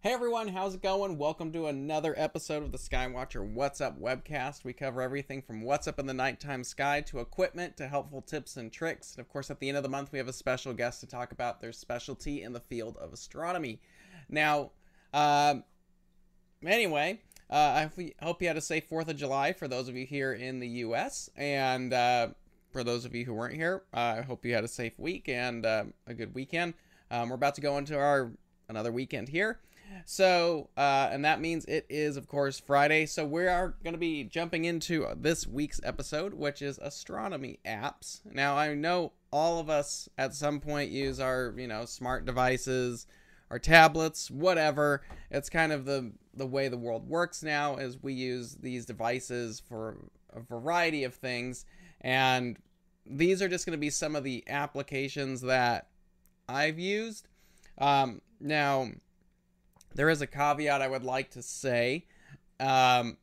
Hey everyone, how's it going? Welcome to another episode of the Skywatcher What's Up webcast. We cover everything from what's up in the nighttime sky to equipment to helpful tips and tricks. And of course, at the end of the month, we have a special guest to talk about their specialty in the field of astronomy. Now, um, anyway, uh, I hope you had a safe 4th of July for those of you here in the U.S. And uh, for those of you who weren't here, uh, I hope you had a safe week and uh, a good weekend. Um, we're about to go into our another weekend here. So, uh, and that means it is, of course, Friday. So, we are going to be jumping into this week's episode, which is astronomy apps. Now, I know all of us at some point use our, you know, smart devices, our tablets, whatever. It's kind of the the way the world works now is we use these devices for a variety of things and these are just going to be some of the applications that I've used. Um, now, there is a caveat I would like to say. Um,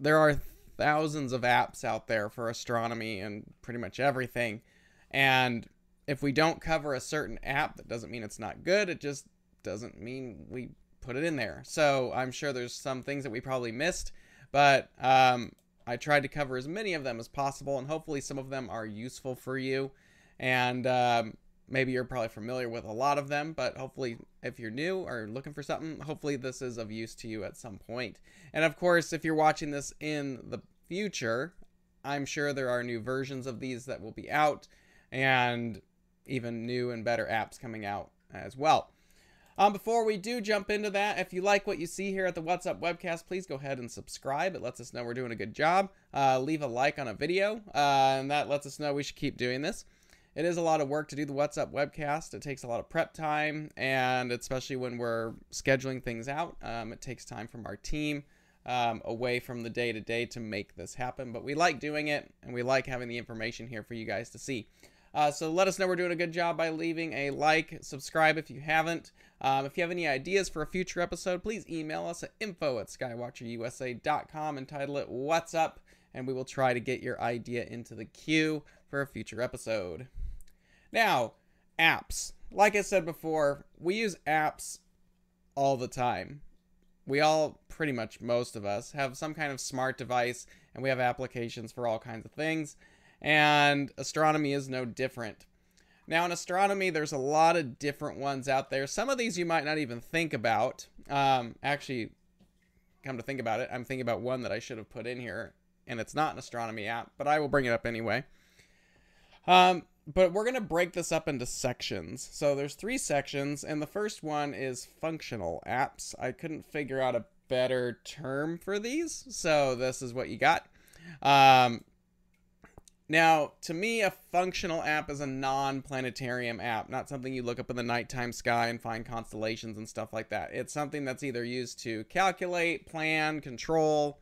there are thousands of apps out there for astronomy and pretty much everything. And if we don't cover a certain app, that doesn't mean it's not good. It just doesn't mean we put it in there. So I'm sure there's some things that we probably missed, but um, I tried to cover as many of them as possible, and hopefully some of them are useful for you. And um, maybe you're probably familiar with a lot of them, but hopefully, if you're new or looking for something, hopefully this is of use to you at some point. And of course, if you're watching this in the future, I'm sure there are new versions of these that will be out and even new and better apps coming out as well. Um, before we do jump into that, if you like what you see here at the What's Up webcast, please go ahead and subscribe. It lets us know we're doing a good job. Uh, leave a like on a video, uh, and that lets us know we should keep doing this it is a lot of work to do the What's Up webcast. It takes a lot of prep time, and especially when we're scheduling things out, um, it takes time from our team um, away from the day to day to make this happen. But we like doing it, and we like having the information here for you guys to see. Uh, so let us know we're doing a good job by leaving a like, subscribe if you haven't. Um, if you have any ideas for a future episode, please email us at info at skywatcherusa.com and title it What's Up, and we will try to get your idea into the queue for a future episode. Now, apps. Like I said before, we use apps all the time. We all, pretty much most of us, have some kind of smart device and we have applications for all kinds of things. And astronomy is no different. Now, in astronomy, there's a lot of different ones out there. Some of these you might not even think about. Um, actually, come to think about it, I'm thinking about one that I should have put in here, and it's not an astronomy app, but I will bring it up anyway. Um, but we're going to break this up into sections. So there's three sections, and the first one is functional apps. I couldn't figure out a better term for these, so this is what you got. Um, now, to me, a functional app is a non-planetarium app, not something you look up in the nighttime sky and find constellations and stuff like that. It's something that's either used to calculate, plan, control.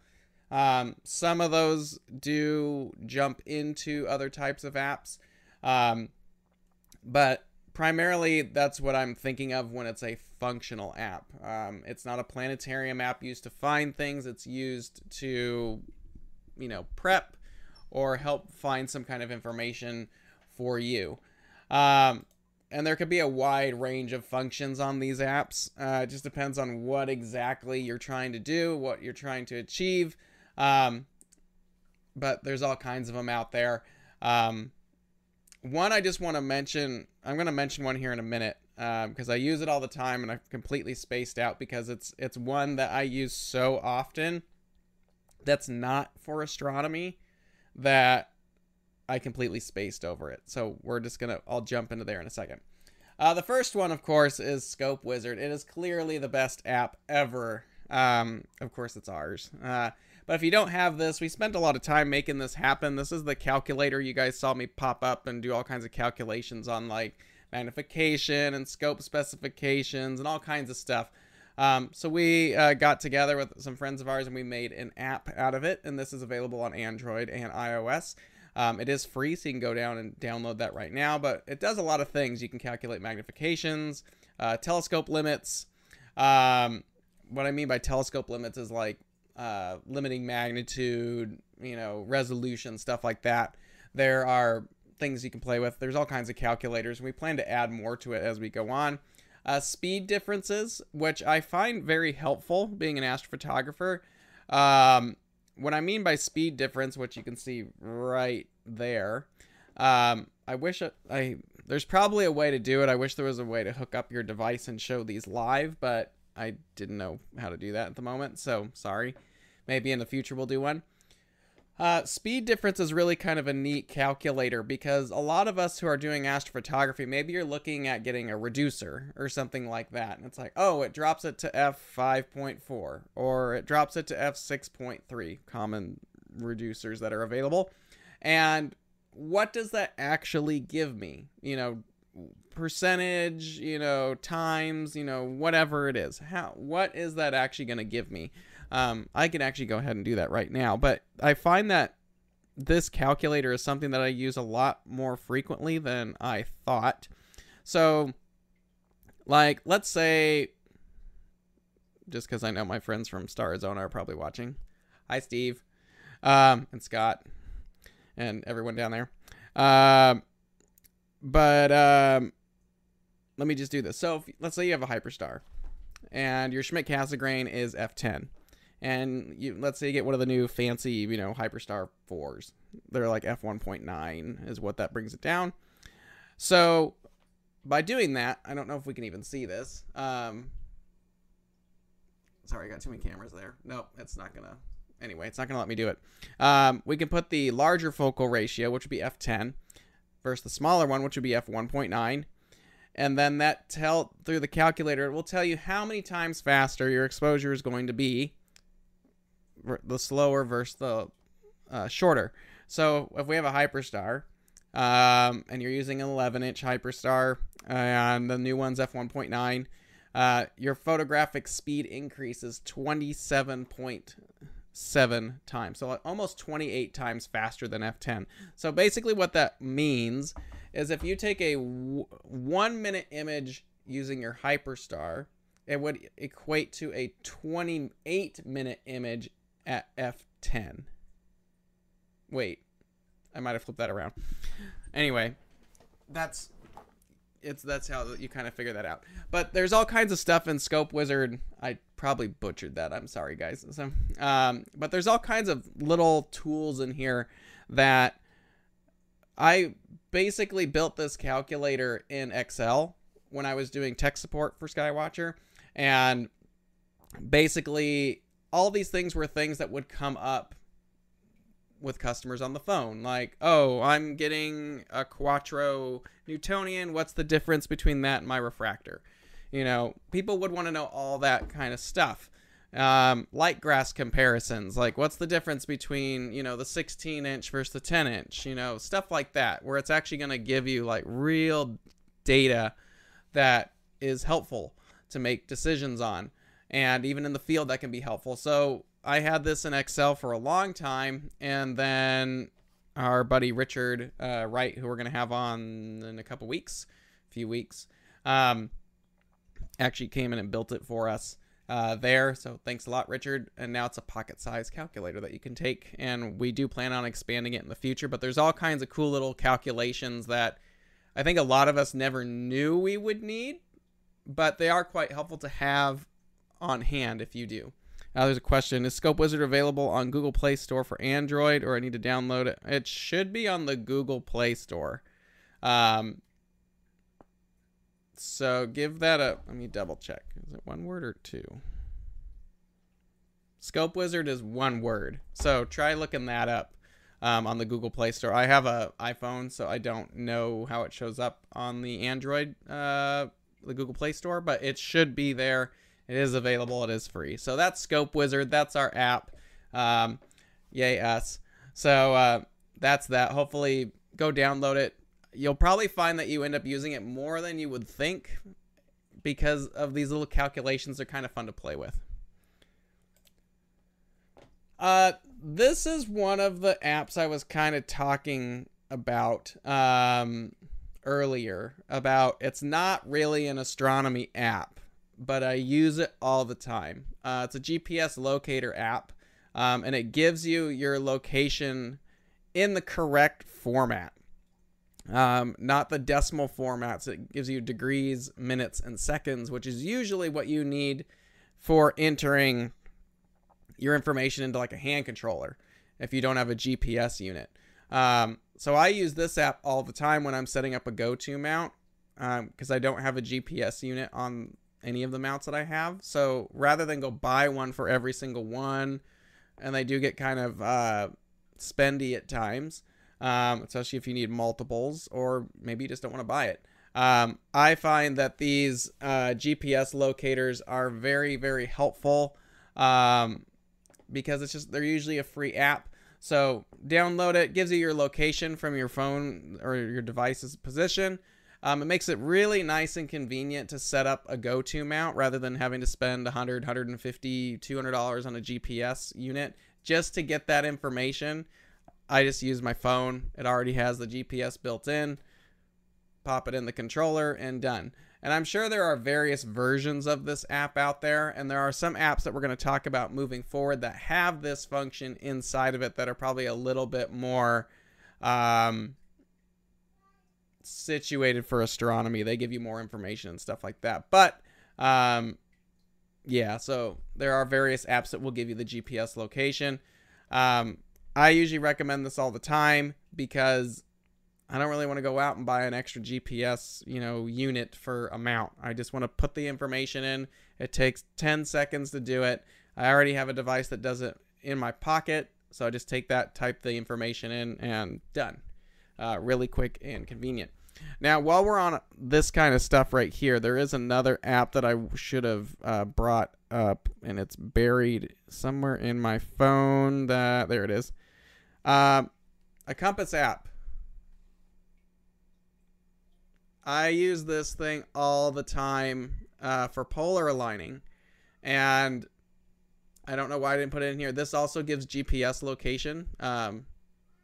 Um, some of those do jump into other types of apps. Um, but primarily, that's what I'm thinking of when it's a functional app. Um, it's not a planetarium app used to find things, it's used to, you know, prep or help find some kind of information for you. Um, and there could be a wide range of functions on these apps. Uh, it just depends on what exactly you're trying to do, what you're trying to achieve. Um, but there's all kinds of them out there. Um, one I just want to mention. I'm going to mention one here in a minute because um, I use it all the time and I've completely spaced out because it's it's one that I use so often. That's not for astronomy that I completely spaced over it. So we're just gonna I'll jump into there in a second. Uh, the first one, of course, is Scope Wizard. It is clearly the best app ever. Um, of course, it's ours. Uh, but if you don't have this, we spent a lot of time making this happen. This is the calculator you guys saw me pop up and do all kinds of calculations on like magnification and scope specifications and all kinds of stuff. Um, so we uh, got together with some friends of ours and we made an app out of it. And this is available on Android and iOS. Um, it is free, so you can go down and download that right now. But it does a lot of things. You can calculate magnifications, uh, telescope limits. Um, what I mean by telescope limits is like uh, limiting magnitude, you know, resolution, stuff like that. There are things you can play with. There's all kinds of calculators, and we plan to add more to it as we go on. Uh, speed differences, which I find very helpful being an astrophotographer. Um, what I mean by speed difference, which you can see right there, um, I wish I, I there's probably a way to do it. I wish there was a way to hook up your device and show these live, but I didn't know how to do that at the moment, so sorry. Maybe in the future we'll do one. Uh, speed difference is really kind of a neat calculator because a lot of us who are doing astrophotography, maybe you're looking at getting a reducer or something like that. And it's like, oh, it drops it to f5.4 or it drops it to f6.3, common reducers that are available. And what does that actually give me? You know, percentage, you know, times, you know, whatever it is. How what is that actually going to give me? Um, I can actually go ahead and do that right now, but I find that this calculator is something that I use a lot more frequently than I thought. So, like, let's say, just because I know my friends from Starizona are probably watching. Hi, Steve, um, and Scott, and everyone down there. Um, but um, let me just do this. So, if, let's say you have a Hyperstar, and your Schmidt Cassegrain is f10 and you let's say you get one of the new fancy you know hyperstar 4s they're like f1.9 is what that brings it down. So by doing that i don't know if we can even see this. Um sorry i got too many cameras there. Nope it's not gonna anyway it's not gonna let me do it. Um, we can put the larger focal ratio which would be f10 versus the smaller one which would be f1.9 and then that tell through the calculator it will tell you how many times faster your exposure is going to be the slower versus the uh, shorter. So if we have a Hyperstar, um, and you're using an 11 inch Hyperstar, and the new one's f1.9, uh, your photographic speed increases 27.7 times. So almost 28 times faster than f10. So basically, what that means is if you take a one minute image using your Hyperstar, it would equate to a 28 minute image at F10. Wait, I might have flipped that around. Anyway, that's it's that's how you kind of figure that out. But there's all kinds of stuff in Scope Wizard. I probably butchered that. I'm sorry, guys. So, um, but there's all kinds of little tools in here that I basically built this calculator in Excel when I was doing tech support for Skywatcher, and basically all these things were things that would come up with customers on the phone. Like oh i'm getting a quattro newtonian. What's the difference between that and my refractor? You know people would want to know all that kind of stuff. Um, light grasp comparisons like what's the difference between you know the 16 inch versus the 10 inch? You know stuff like that where it's actually going to give you like real data that is helpful to make decisions on and even in the field that can be helpful. So I had this in Excel for a long time, and then our buddy Richard uh, Wright, who we're going to have on in a couple weeks, a few weeks, um, actually came in and built it for us uh, there. So thanks a lot, Richard. And now it's a pocket size calculator that you can take, and we do plan on expanding it in the future. But there's all kinds of cool little calculations that I think a lot of us never knew we would need, but they are quite helpful to have on hand if you do. Now there's a question: Is Scope Wizard available on Google Play Store for Android, or I need to download it? It should be on the Google Play Store. Um, so give that a. Let me double check. Is it one word or two? Scope Wizard is one word. So try looking that up um, on the Google Play Store. I have a iPhone, so I don't know how it shows up on the Android, uh, the Google Play Store, but it should be there it is available. It is free. So that's Scope Wizard. That's our app. Um, yay us. So uh, that's that. Hopefully, go download it. You'll probably find that you end up using it more than you would think because of these little calculations. They're kind of fun to play with. Uh, this is one of the apps I was kind of talking about um, earlier about it's not really an astronomy app but I use it all the time. Uh, it's a GPS locator app, um, and it gives you your location in the correct format. um, not the decimal formats. It gives you degrees, minutes, and seconds, which is usually what you need for entering your information into like a hand controller if you don't have a GPS unit. Um, so I use this app all the time when I'm setting up a go-to mount because um, I don't have a GPS unit on any of the mounts that I have. So rather than go buy one for every single one, and they do get kind of uh, spendy at times, um, especially if you need multiples or maybe you just don't want to buy it. Um, I find that these uh, GPS locators are very, very helpful um, because it's just they're usually a free app. So download it, gives you your location from your phone or your device's position. Um, it makes it really nice and convenient to set up a go-to mount rather than having to spend 100 150 $200 on a gps unit just to get that information. I just use my phone. It already has the gps built in. Pop it in the controller and done. And i'm sure there are various versions of this app out there and there are some apps that we're going to talk about moving forward that have this function inside of it that are probably a little bit more um, situated for astronomy. They give you more information and stuff like that. But um, yeah, so there are various apps that will give you the GPS location. Um, I usually recommend this all the time because I don't really want to go out and buy an extra GPS, you know, unit for a mount. I just want to put the information in. It takes 10 seconds to do it. I already have a device that does it in my pocket, so I just take that, type the information in, and done. Uh, really quick and convenient. Now, while we're on this kind of stuff right here, there is another app that I should have uh, brought up, and it's buried somewhere in my phone. That there it is. Um, a compass app. I use this thing all the time uh, for polar aligning, and I don't know why I didn't put it in here. This also gives GPS location. Um,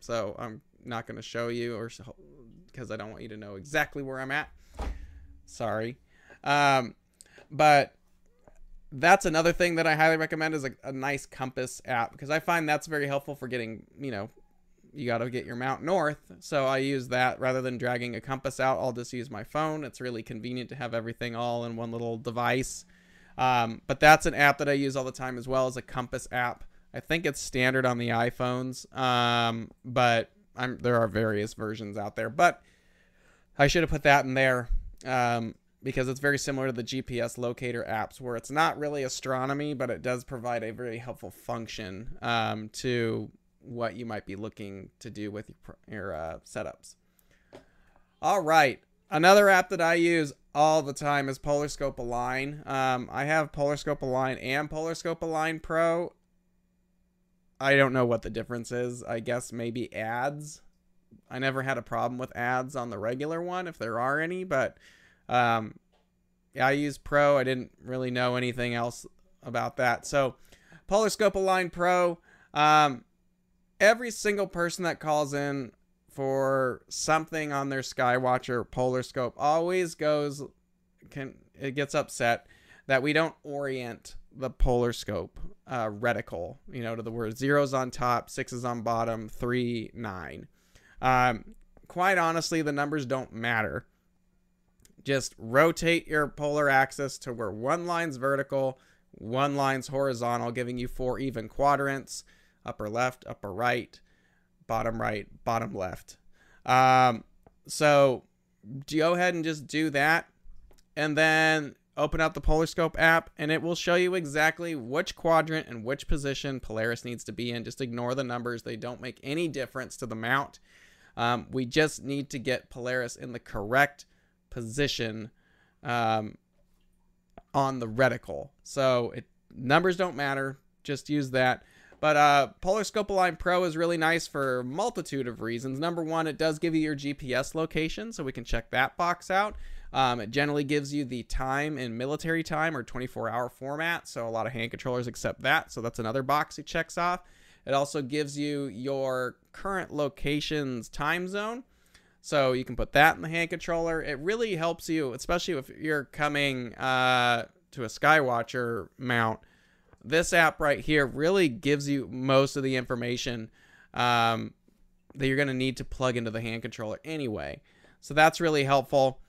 so I'm not going to show you or because I don't want you to know exactly where I'm at. Sorry. Um, but that's another thing that I highly recommend is a, a nice compass app because I find that's very helpful for getting, you know, you got to get your mount north. So I use that rather than dragging a compass out. I'll just use my phone. It's really convenient to have everything all in one little device. Um, but that's an app that I use all the time as well as a compass app. I think it's standard on the iPhones, um, but I'm, there are various versions out there, but I should have put that in there um, because it's very similar to the GPS locator apps, where it's not really astronomy, but it does provide a very helpful function um, to what you might be looking to do with your, your uh, setups. All right, another app that I use all the time is Polarscope Align. Um, I have Polarscope Align and Polarscope Align Pro. I don't know what the difference is. I guess maybe ads. I never had a problem with ads on the regular one, if there are any, but um, yeah, I use Pro. I didn't really know anything else about that. So, Polarscope Align Pro. Um, every single person that calls in for something on their Skywatcher Polarscope always goes can it gets upset that we don't orient the Polarscope uh, reticle, you know, to the word zeros on top, sixes on bottom, three, nine. Um, quite honestly, the numbers don't matter. Just rotate your polar axis to where one line's vertical, one line's horizontal, giving you four even quadrants upper left, upper right, bottom right, bottom left. Um, so go ahead and just do that. And then open up the Polarscope app and it will show you exactly which quadrant and which position Polaris needs to be in. Just ignore the numbers. They don't make any difference to the mount. Um, we just need to get Polaris in the correct position um, on the reticle. So it numbers don't matter. Just use that. But uh, Align Pro is really nice for a multitude of reasons. Number one, it does give you your GPS location, so we can check that box out. Um, it generally gives you the time in military time or 24 hour format. So a lot of hand controllers accept that. So that's another box it checks off. It also gives you your current location's time zone. So you can put that in the hand controller. It really helps you, especially if you're coming uh, to a Skywatcher mount. This app right here really gives you most of the information um, that you're going to need to plug into the hand controller anyway. So that's really helpful.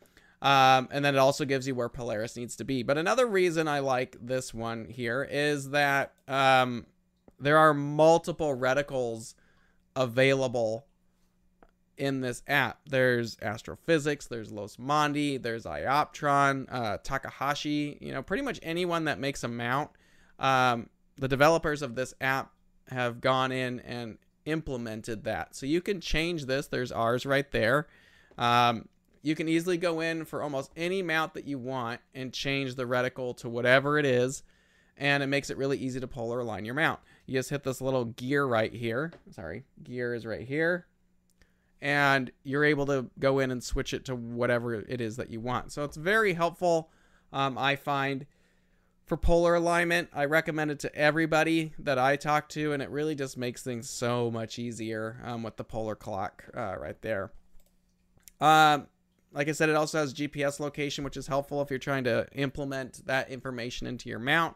Um, and then it also gives you where Polaris needs to be. But another reason I like this one here is that um, there are multiple reticles available in this app. There's Astrophysics, there's Los Losmandy, there's Ioptron, uh, Takahashi, you know, pretty much anyone that makes a mount. Um, the developers of this app have gone in and implemented that. So you can change this. There's ours right there. Um, you can easily go in for almost any mount that you want and change the reticle to whatever it is. And it makes it really easy to polar align your mount. You just hit this little gear right here. Sorry, gear is right here. And you're able to go in and switch it to whatever it is that you want. So it's very helpful, um, I find, for polar alignment. I recommend it to everybody that I talk to, and it really just makes things so much easier um, with the polar clock uh, right there. Um, like I said, it also has GPS location, which is helpful if you're trying to implement that information into your mount.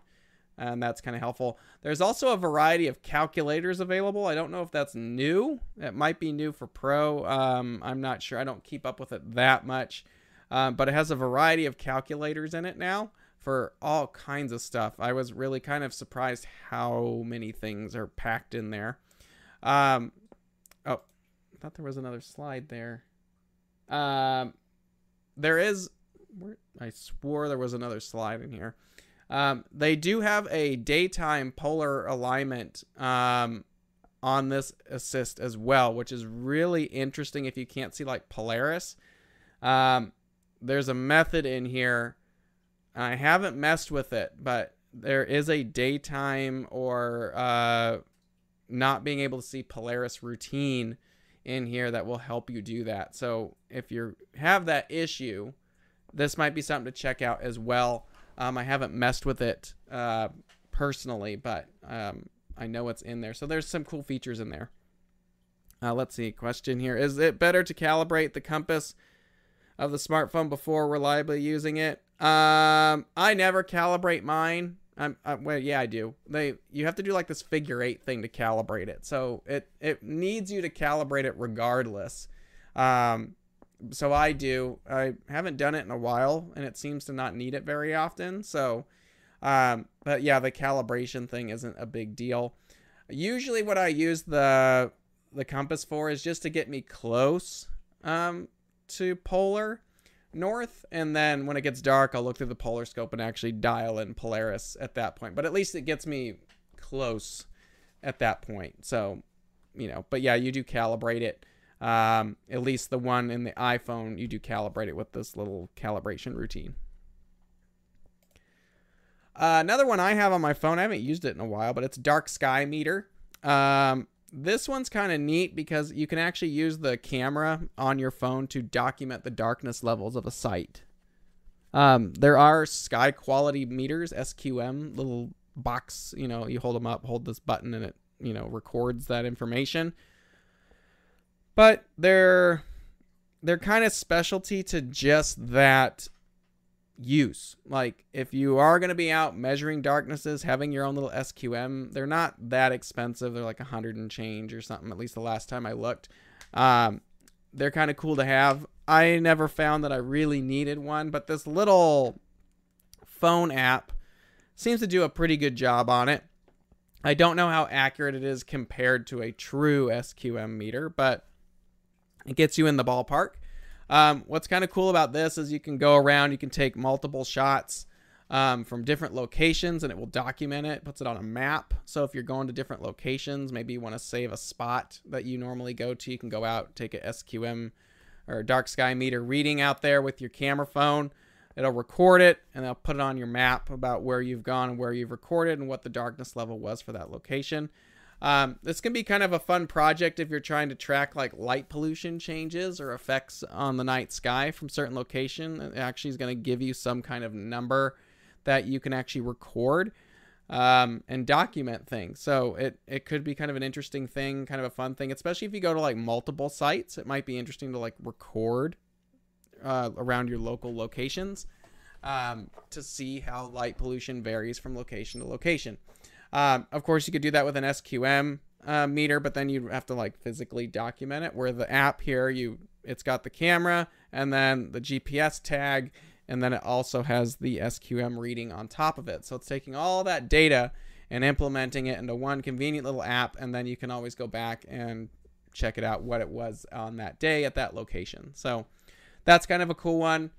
And that's kind of helpful. There's also a variety of calculators available. I don't know if that's new. It might be new for Pro. Um, I'm not sure. I don't keep up with it that much. Um, but it has a variety of calculators in it now for all kinds of stuff. I was really kind of surprised how many things are packed in there. Um, oh, I thought there was another slide there. Um, there is. I swore there was another slide in here. Um, they do have a daytime polar alignment um, on this assist as well, which is really interesting if you can't see like Polaris. Um, there's a method in here. I haven't messed with it, but there is a daytime or uh, not being able to see Polaris routine in here that will help you do that. So if you have that issue, this might be something to check out as well. Um, I haven't messed with it uh, personally, but um, I know it's in there. So there's some cool features in there. Uh, let's see. Question here: Is it better to calibrate the compass of the smartphone before reliably using it? Um, I never calibrate mine. I'm, I, well, yeah, I do. They you have to do like this figure eight thing to calibrate it. So it it needs you to calibrate it regardless. Um, so I do. I haven't done it in a while, and it seems to not need it very often. So, um, but yeah, the calibration thing isn't a big deal. Usually, what I use the the compass for is just to get me close um, to polar north and then when it gets dark I'll look through the polar scope and actually dial in Polaris at that point. But at least it gets me close at that point. So you know but yeah you do calibrate it. Um, at least the one in the iPhone you do calibrate it with this little calibration routine. Uh, another one I have on my phone I haven't used it in a while but it's dark sky meter. Um, this one's kind of neat because you can actually use the camera on your phone to document the darkness levels of a site. Um, there are sky quality meters, SQM, little box, you know, you hold them up, hold this button, and it, you know, records that information. But they're they're kind of specialty to just that use. Like if you are going to be out measuring darknesses, having your own little SQM, they're not that expensive. They're like a hundred and change or something. At least the last time I looked, um, they're kind of cool to have. I never found that I really needed one, but this little phone app seems to do a pretty good job on it. I don't know how accurate it is compared to a true SQM meter, but it gets you in the ballpark. Um, what's kind of cool about this is you can go around, you can take multiple shots um, from different locations and it will document it, puts it on a map. So if you're going to different locations, maybe you want to save a spot that you normally go to, you can go out, take a SQM or dark sky meter reading out there with your camera phone. It'll record it and they'll put it on your map about where you've gone and where you've recorded and what the darkness level was for that location. Um, this can be kind of a fun project if you're trying to track like light pollution changes or effects on the night sky from certain location. It actually is going to give you some kind of number that you can actually record um, and document things. So it it could be kind of an interesting thing, kind of a fun thing, especially if you go to like multiple sites. It might be interesting to like record uh, around your local locations um, to see how light pollution varies from location to location. Um, of course, you could do that with an SQM. uh, meter, but then you have to like physically document it. Where the app here, you it's got the camera and then the GPS tag, and then it also has the SQM reading on top of it. So it's taking all that data and implementing it into one convenient little app, and then you can always go back and check it out what it was on that day at that location. So that's kind of a cool one.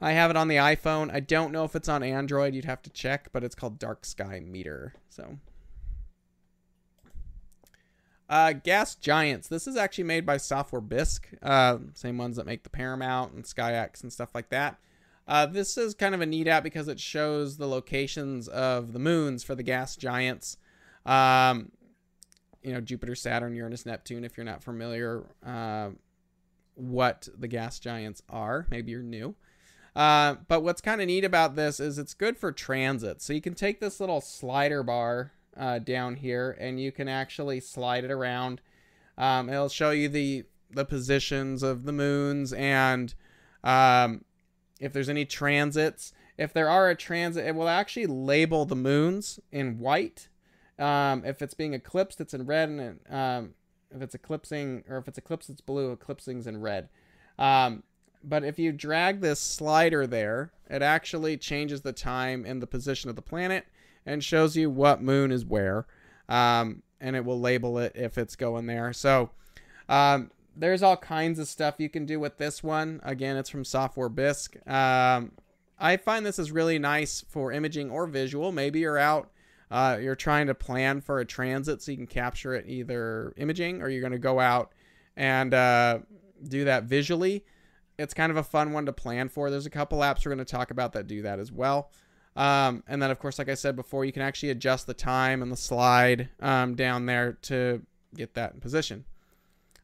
I have it on the iPhone. I don't know if it's on Android. You'd have to check, but it's called Dark Sky Meter. So uh, Gas Giants. This is actually made by Software Bisque, uh, same ones that make the Paramount and SkyX and stuff like that. Uh, this is kind of a neat app because it shows the locations of the moons for the gas giants. Um, you know, Jupiter, Saturn, Uranus, Neptune. If you're not familiar, uh, what the gas giants are, maybe you're new. Uh, but what's kind of neat about this is it's good for transit. So you can take this little slider bar uh, down here and you can actually slide it around. Um, it'll show you the the positions of the moons and um, if there's any transits. If there are a transit, it will actually label the moons in white. Um, if it's being eclipsed, it's in red, and um, if it's eclipsing or if it's eclipsed, it's blue. Eclipsing's in red. Um, but if you drag this slider there, it actually changes the time and the position of the planet and shows you what moon is where. Um, and it will label it if it's going there. So um, there's all kinds of stuff you can do with this one. Again, it's from Software Bisque. Um, I find this is really nice for imaging or visual. Maybe you're out, uh, you're trying to plan for a transit so you can capture it either imaging or you're going to go out and uh, do that visually it's kind of a fun one to plan for. There's a couple apps we're going to talk about that do that as well. Um, and then, of course, like I said before, you can actually adjust the time and the slide um, down there to get that in position.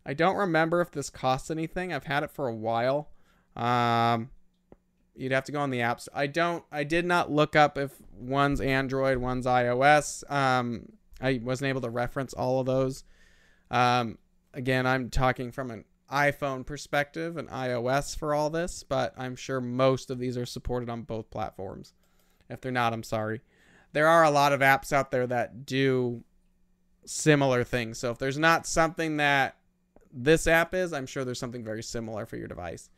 I don't remember if this costs anything. I've had it for a while. Um, you'd have to go on the apps. I don't. I did not look up if one's Android, one's iOS. Um, I wasn't able to reference all of those. Um, again, I'm talking from an iPhone perspective and iOS for all this, but I'm sure most of these are supported on both platforms. If they're not, I'm sorry. There are a lot of apps out there that do similar things. So if there's not something that this app is, I'm sure there's something very similar for your device.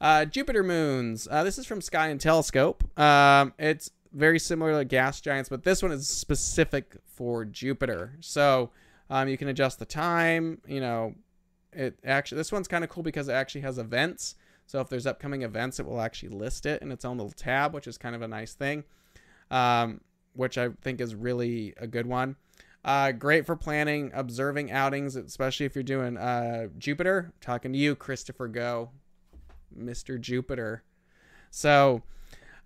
Uh, Jupiter moons. Uh, this is from Sky and Telescope. Um, it's very similar to gas giants, but this one is specific for Jupiter. So um, you can adjust the time, you know, it actually this one's kind of cool because it actually has events. So if there's upcoming events, it will actually list it in its own little tab, which is kind of a nice thing, um, which I think is really a good one. Uh, great for planning, observing outings, especially if you're doing uh, Jupiter. I'm talking to you, Christopher Go, Mr. Jupiter. So,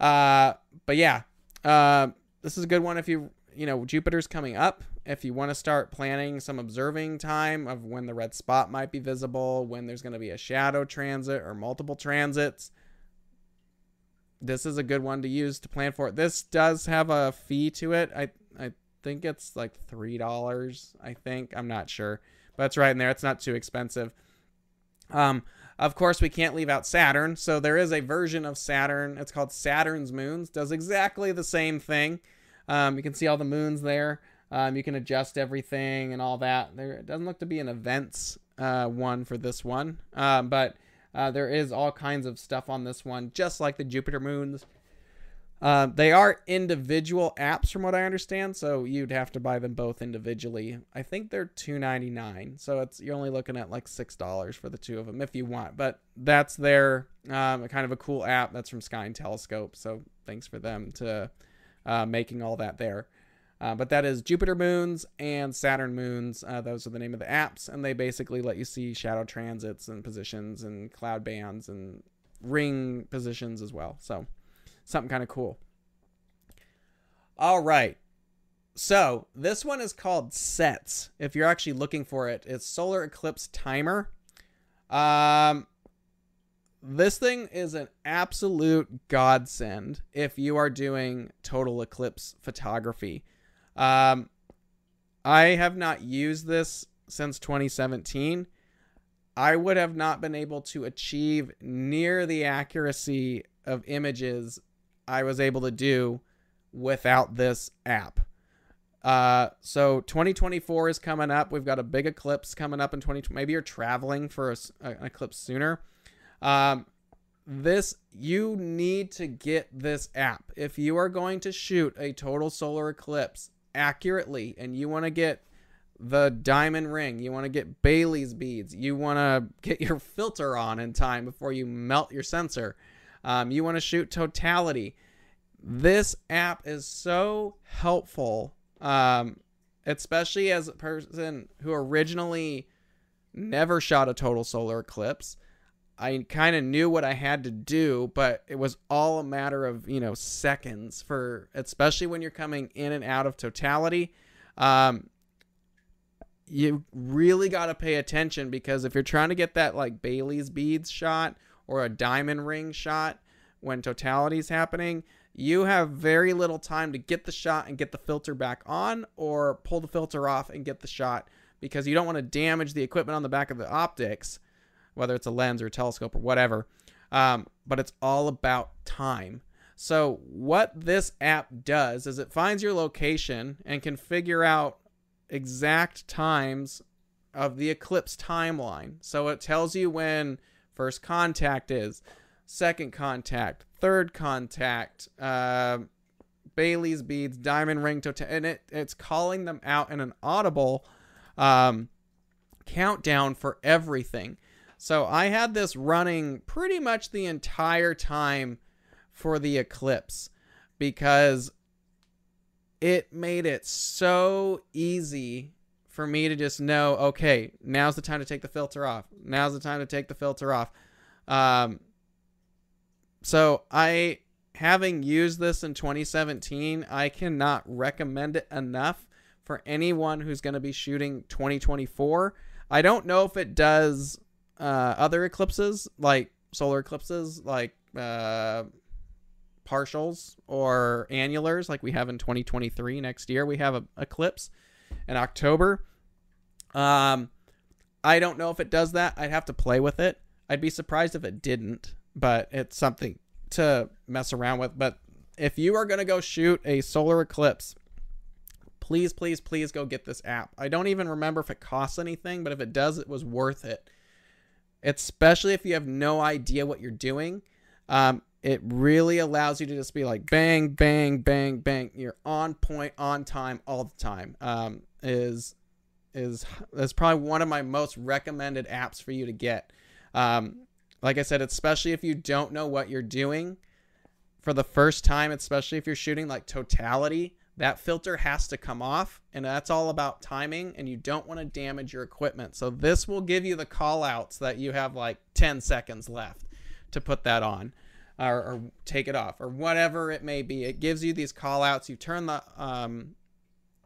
uh, but yeah, uh, this is a good one if you you know Jupiter's coming up if you want to start planning some observing time of when the red spot might be visible, when there's going to be a shadow transit or multiple transits, this is a good one to use to plan for it. This does have a fee to it. I I think it's like three dollars. I think I'm not sure, but it's right in there. It's not too expensive. Um, of course, we can't leave out Saturn, so there is a version of Saturn. It's called Saturn's Moons. Does exactly the same thing. Um, you can see all the moons there. Um, you can adjust everything and all that. There doesn't look to be an events uh, one for this one, um, but uh, there is all kinds of stuff on this one, just like the Jupiter moons. Uh, they are individual apps, from what I understand, so you'd have to buy them both individually. I think they're two ninety nine, so it's you're only looking at like six dollars for the two of them if you want. But that's their um, kind of a cool app. That's from Sky and Telescope, so thanks for them to uh, making all that there. Uh, but that is Jupiter moons and Saturn moons. Uh, those are the name of the apps, and they basically let you see shadow transits and positions and cloud bands and ring positions as well. So something kind of cool. All right. So this one is called Sets. If you're actually looking for it, it's Solar Eclipse Timer. Um, this thing is an absolute godsend if you are doing total eclipse photography. Um, I have not used this since 2017. I would have not been able to achieve near the accuracy of images I was able to do without this app. Uh, so 2024 is coming up. We've got a big eclipse coming up in 2020. Maybe you're traveling for a, an eclipse sooner. Um, this you need to get this app if you are going to shoot a total solar eclipse accurately and you want to get the diamond ring you want to get bailey's beads you want to get your filter on in time before you melt your sensor um, you want to shoot totality. This app is so helpful um, especially as a person who originally never shot a total solar eclipse I kind of knew what I had to do, but it was all a matter of, you know, seconds for, especially when you're coming in and out of totality. Um, you really got to pay attention because if you're trying to get that like Bailey's beads shot or a diamond ring shot when totality is happening, you have very little time to get the shot and get the filter back on or pull the filter off and get the shot because you don't want to damage the equipment on the back of the optics whether it's a lens or a telescope or whatever. Um, but it's all about time. So, what this app does is it finds your location and can figure out exact times of the eclipse timeline. So, it tells you when first contact is, second contact, third contact, uh, Bailey's beads, diamond ring, total, and it, it's calling them out in an audible um, countdown for everything. So I had this running pretty much the entire time for the Eclipse because it made it so easy for me to just know okay, now's the time to take the filter off. Now's the time to take the filter off. Um, so I having used this in 2017, I cannot recommend it enough for anyone who's going to be shooting 2024. I don't know if it does uh, other eclipses, like solar eclipses, like uh, partials or annulars, like we have in 2023 next year. We have a eclipse in October. Um, I don't know if it does that. I'd have to play with it. I'd be surprised if it didn't, but it's something to mess around with. But if you are going to go shoot a solar eclipse, please, please, please go get this app. I don't even remember if it costs anything, but if it does, it was worth it especially if you have no idea what you're doing. Um, it really allows you to just be like bang, bang, bang, bang. You're on point, on time, all the time. Um, is is that's probably one of my most recommended apps for you to get. Um, like I said, especially if you don't know what you're doing for the first time, especially if you're shooting like totality, that filter has to come off and that's all about timing and you don't want to damage your equipment. So this will give you the call outs that you have like 10 seconds left to put that on or, or take it off or whatever it may be. It gives you these call outs you turn the um,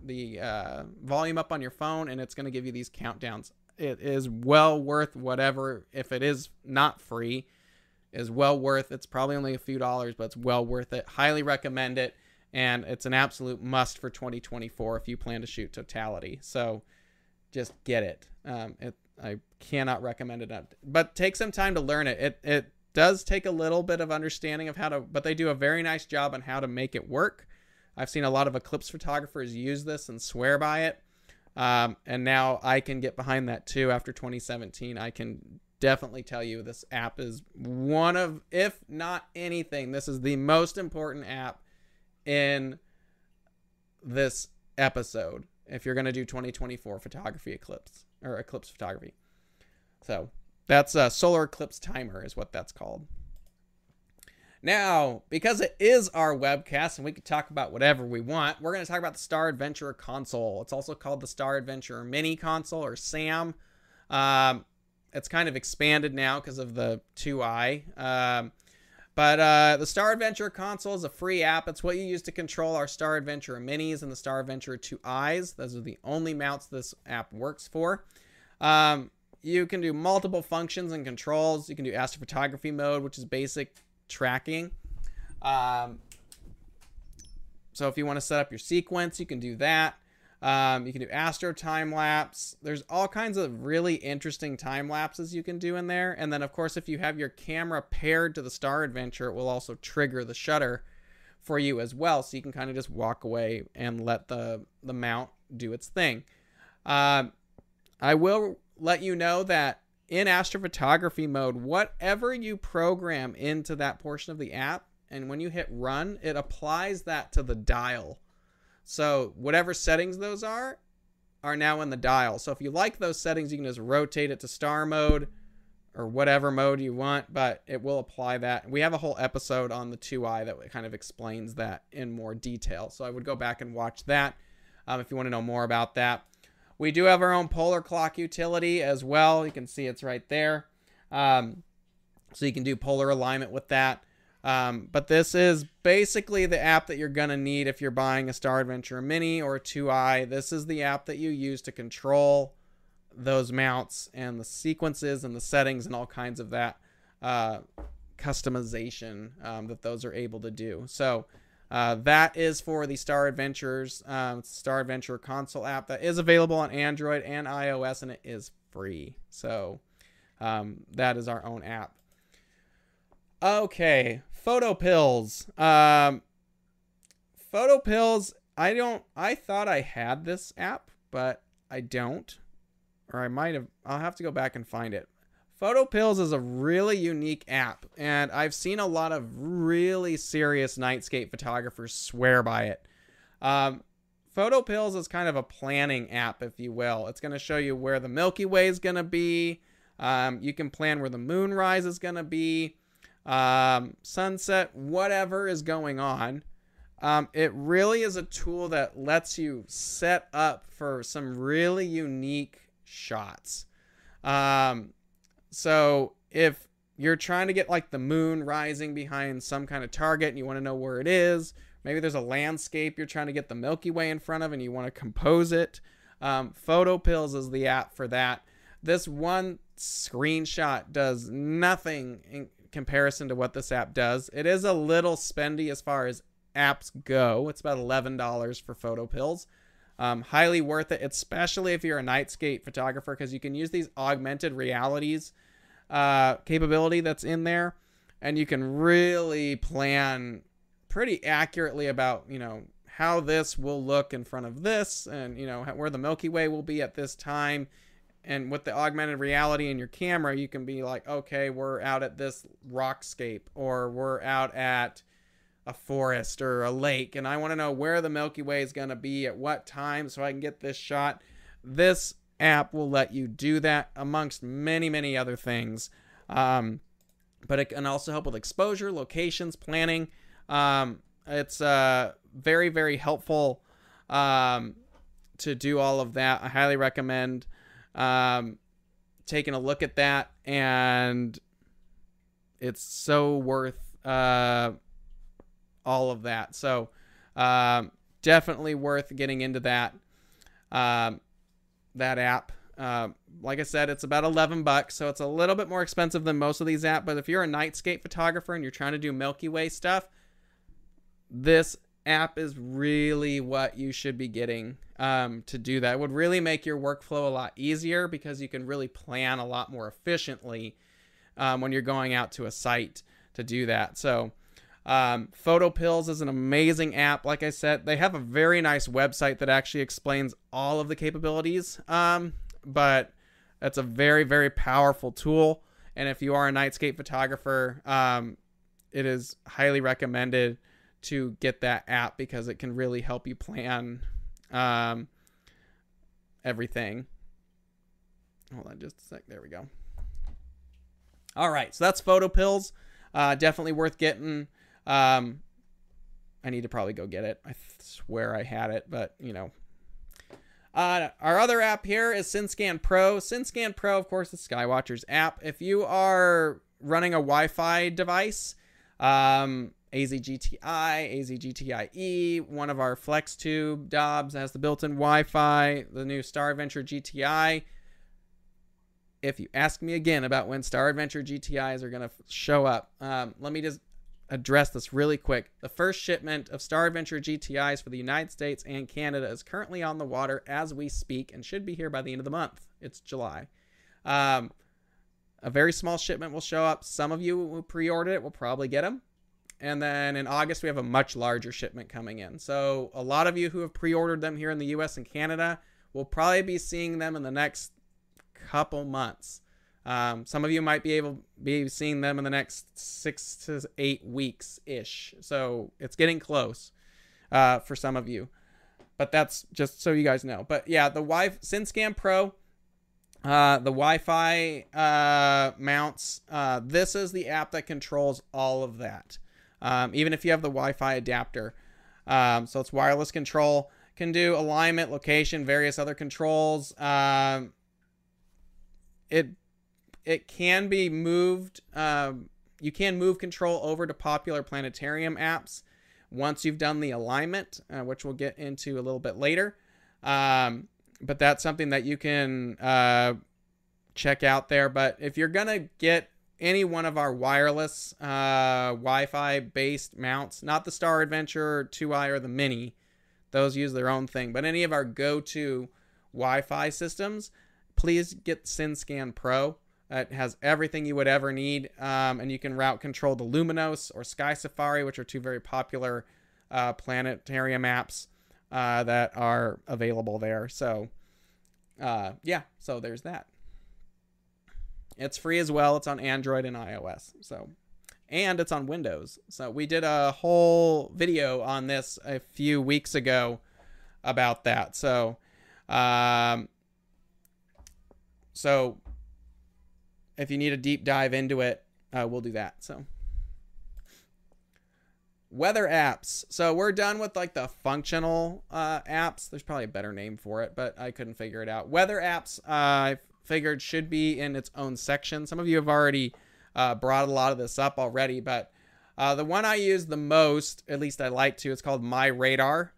the uh, volume up on your phone and it's going to give you these countdowns. It is well worth whatever if it is not free is well worth it's probably only a few dollars but it's well worth it. Highly recommend it and it's an absolute must for 2024 if you plan to shoot totality. So just get it. Um, it I cannot recommend it enough. But take some time to learn it. It it does take a little bit of understanding of how to, but they do a very nice job on how to make it work. I've seen a lot of eclipse photographers use this and swear by it. Um, and now I can get behind that too. After 2017, I can definitely tell you this app is one of, if not anything, this is the most important app in this episode if you're going to do 2024 photography eclipse or eclipse photography. So that's a solar eclipse timer is what that's called. Now, because it is our webcast and we can talk about whatever we want, we're going to talk about the Star Adventurer console. It's also called the Star Adventurer Mini console or SAM. Um, it's kind of expanded now because of the 2i. Um, but uh, the Star Adventure console is a free app. It's what you use to control our Star Adventure Minis and the Star Adventure 2i's. Those are the only mounts this app works for. Um, you can do multiple functions and controls. You can do astrophotography mode, which is basic tracking. Um, so if you want to set up your sequence, you can do that. Um, you can do astro time lapse. There's all kinds of really interesting time lapses you can do in there. And then, of course, if you have your camera paired to the Star Adventure, it will also trigger the shutter for you as well. So you can kind of just walk away and let the, the mount do its thing. Uh, I will let you know that in astrophotography mode, whatever you program into that portion of the app, and when you hit run, it applies that to the dial. So whatever settings those are, are now in the dial. So if you like those settings, you can just rotate it to star mode or whatever mode you want, but it will apply that. We have a whole episode on the 2i that kind of explains that in more detail. So I would go back and watch that um, if you want to know more about that. We do have our own polar clock utility as well. You can see it's right there. Um, so you can do polar alignment with that. Um, but this is basically the app that you're going to need if you're buying a Star Adventure Mini or a 2i. This is the app that you use to control those mounts and the sequences and the settings and all kinds of that uh, customization um, that those are able to do. So uh, that is for the Star Adventures um, Star Adventure console app that is available on Android and iOS and it is free. So um, that is our own app. Okay, photo pills. Um, photo pills. I don't. I thought I had this app, but I don't or I might have, I'll have to go back and find it. Photo Pills is a really unique app, and I've seen a lot of really serious nightscape photographers swear by it. Um, Photo Pills is kind of a planning app, if you will. It's going to show you where the Milky Way is going to be. Um, you can plan where the moonrise is going to be, um, sunset, whatever is going on. Um, it really is a tool that lets you set up for some really unique shots. Um, so if you're trying to get like the moon rising behind some kind of target and you want to know where it is, maybe there's a landscape you're trying to get the Milky Way in front of and you want to compose it. Um, Photo Pills is the app for that. This one screenshot does nothing in comparison to what this app does. It is a little spendy as far as apps go. It's about $11 for Photo Pills. Um, highly worth it, especially if you're a nightscape photographer, because you can use these augmented realities uh, capability that's in there, and you can really plan pretty accurately about you know how this will look in front of this, and you know where the Milky Way will be at this time. And with the augmented reality in your camera, you can be like, okay, we're out at this rockscape, or we're out at a forest or a lake and I want to know where the Milky Way is going to be at what time so I can get this shot. This app will let you do that amongst many, many other things. Um, but it can also help with exposure, locations, planning. Um, it's uh, very, very helpful um, to do all of that. I highly recommend um, taking a look at that, and it's so worth uh, all of that. So um, definitely worth getting into that um, that app. Uh, like I said, it's about 11 bucks, so it's a little bit more expensive than most of these apps. But if you're a nightscape photographer and you're trying to do Milky Way stuff, this app is really what you should be getting um, to do that. It would really make your workflow a lot easier because you can really plan a lot more efficiently um, when you're going out to a site to do that. So um, Photo Pills is an amazing app. Like I said, they have a very nice website that actually explains all of the capabilities. Um, but it's a very, very powerful tool. And if you are a nightscape photographer, um, it is highly recommended to get that app because it can really help you plan um, everything. Hold on just a sec. There we go. All right. So that's Photo Pills. Uh, definitely worth getting. Um, I need to probably go get it. I swear I had it, but you know. Uh, our other app here is SynScan Pro. SynScan Pro, of course, is Skywatcher's app. If you are running a Wi-Fi device, um, AZGTI, AZGTIE, one of our FlexTube Dobs has the built-in Wi-Fi, the new Star Adventure GTI. If you ask me again about when Star Adventure GTIs are going to show up, um, let me just address this really quick. The first shipment of Star Adventure GTIs for the United States and Canada is currently on the water as we speak and should be here by the end of the month. It's July. Um, a very small shipment will show up. Some of you who pre ordered it will probably get them. And then in August we have a much larger shipment coming in. So a lot of you who have pre-ordered them here in the U.S. and Canada will probably be seeing them in the next couple months. Um, some of you might be able be seeing them in the next six to eight weeks ish. So it's getting close uh, for some of you. But that's just so you guys know. But yeah, the Wi SynScan Pro, uh, the Wi-Fi uh, mounts. Uh, this is the app that controls all of that. Um, even if you have the Wi-Fi adapter, um, so it's wireless control. Can do alignment, location, various other controls. Um, it it can be moved. Um, you can move control over to popular planetarium apps once you've done the alignment, uh, which we'll get into a little bit later. Um, but that's something that you can uh, check out there. But if you're gonna get any one of our wireless uh, Wi-Fi based mounts, not the Star Adventure 2i or the Mini, those use their own thing, but any of our go-to Wi-Fi systems, please get SynScan Pro. It has everything you would ever need, um, and you can route control to Luminos or Sky Safari, which are two very popular uh, planetarium apps uh, that are available there. So, uh, yeah, so there's that. It's free as well. It's on Android and iOS. So, and it's on Windows. So we did a whole video on this a few weeks ago about that. So, um, so if you need a deep dive into it, uh, we'll do that. So weather apps. So we're done with like the functional uh, apps. There's probably a better name for it, but I couldn't figure it out. Weather apps, uh, figured should be in its own section. Some of you have already uh, brought a lot of this up already, but uh, the one I use the most, at least I like to, it's called My Radar.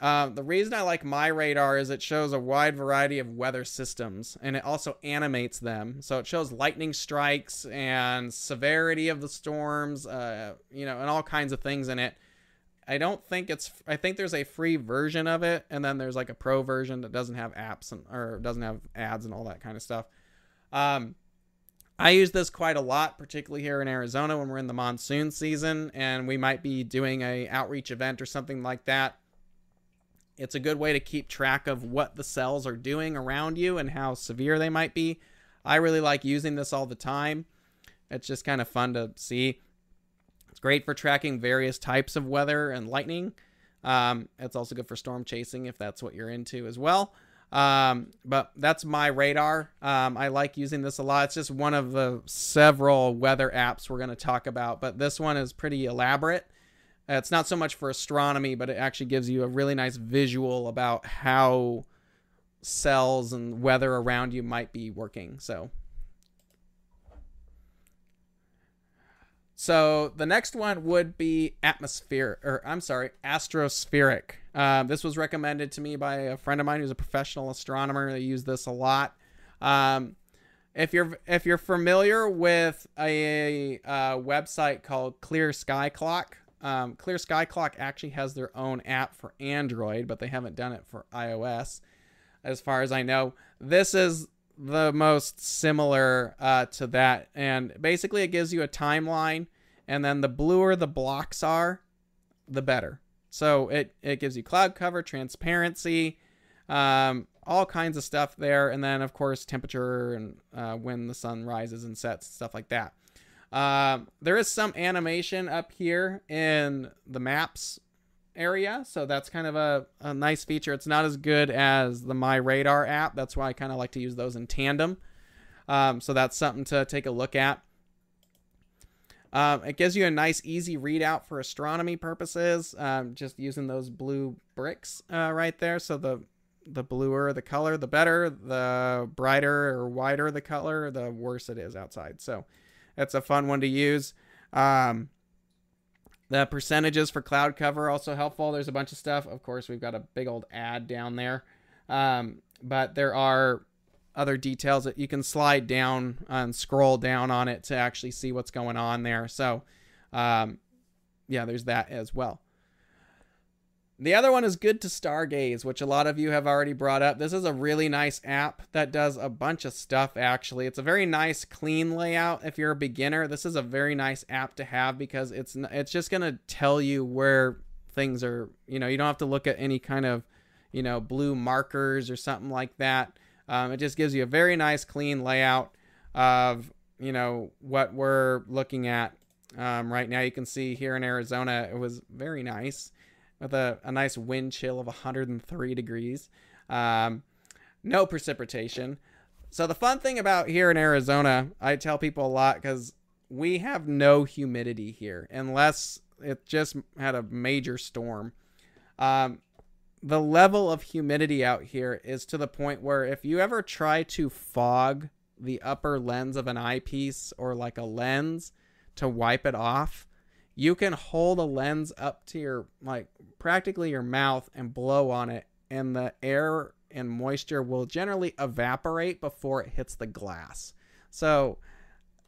Um, the reason I like my radar is it shows a wide variety of weather systems and it also animates them. So it shows lightning strikes and severity of the storms, uh, you know, and all kinds of things in it. I don't think it's, I think there's a free version of it and then there's like a pro version that doesn't have apps and, or doesn't have ads and all that kind of stuff. Um, I use this quite a lot, particularly here in Arizona when we're in the monsoon season and we might be doing a outreach event or something like that it's a good way to keep track of what the cells are doing around you and how severe they might be. I really like using this all the time. It's just kind of fun to see. Great for tracking various types of weather and lightning. Um, it's also good for storm chasing if that's what you're into as well. Um, but that's my radar. Um, I like using this a lot. It's just one of the several weather apps we're going to talk about, but this one is pretty elaborate. Uh, it's not so much for astronomy, but it actually gives you a really nice visual about how cells and weather around you might be working. So, so the next one would be atmosphere, or I'm sorry, astrospheric. Um, this was recommended to me by a friend of mine who's a professional astronomer. They use this a lot. Um, if you're if you're familiar with a, a, a website called Clear Sky Clock, um, Clear Sky Clock actually has their own app for Android, but they haven't done it for iOS, as far as I know. This is the most similar uh, to that, and basically it gives you a timeline, and then the bluer the blocks are, the better. So it it gives you cloud cover, transparency, um, all kinds of stuff there, and then of course temperature and uh, when the sun rises and sets, stuff like that. Um, there is some animation up here in the maps area, so that's kind of a, a nice feature. It's not as good as the My Radar app. That's why I kind of like to use those in tandem. Um, so that's something to take a look at. Um, it gives you a nice, easy readout for astronomy purposes. Um, just using those blue bricks uh, right there. So the the bluer the color, the better. The brighter or wider the color, the worse it is outside. So that's a fun one to use. Um, the percentages for cloud cover also helpful. There's a bunch of stuff. Of course, we've got a big old ad down there. Um, but there are other details that you can slide down and scroll down on it to actually see what's going on there. So, um, yeah, there's that as well. The other one is Good to Stargaze, which a lot of you have already brought up. This is a really nice app that does a bunch of stuff, actually. It's a very nice, clean layout. If you're a beginner, this is a very nice app to have because it's it's just going to tell you where things are. You know, you don't have to look at any kind of, you know, blue markers or something like that. Um, it just gives you a very nice, clean layout of, you know, what we're looking at um, right now. You can see here in Arizona, it was very nice with a, a nice wind chill of 103 degrees. Um, no precipitation. So the fun thing about here in Arizona, I tell people a lot because we have no humidity here unless it just had a major storm. Um, the level of humidity out here is to the point where if you ever try to fog the upper lens of an eyepiece or like a lens to wipe it off, you can hold a lens up to your like practically your mouth and blow on it and the air and moisture will generally evaporate before it hits the glass. So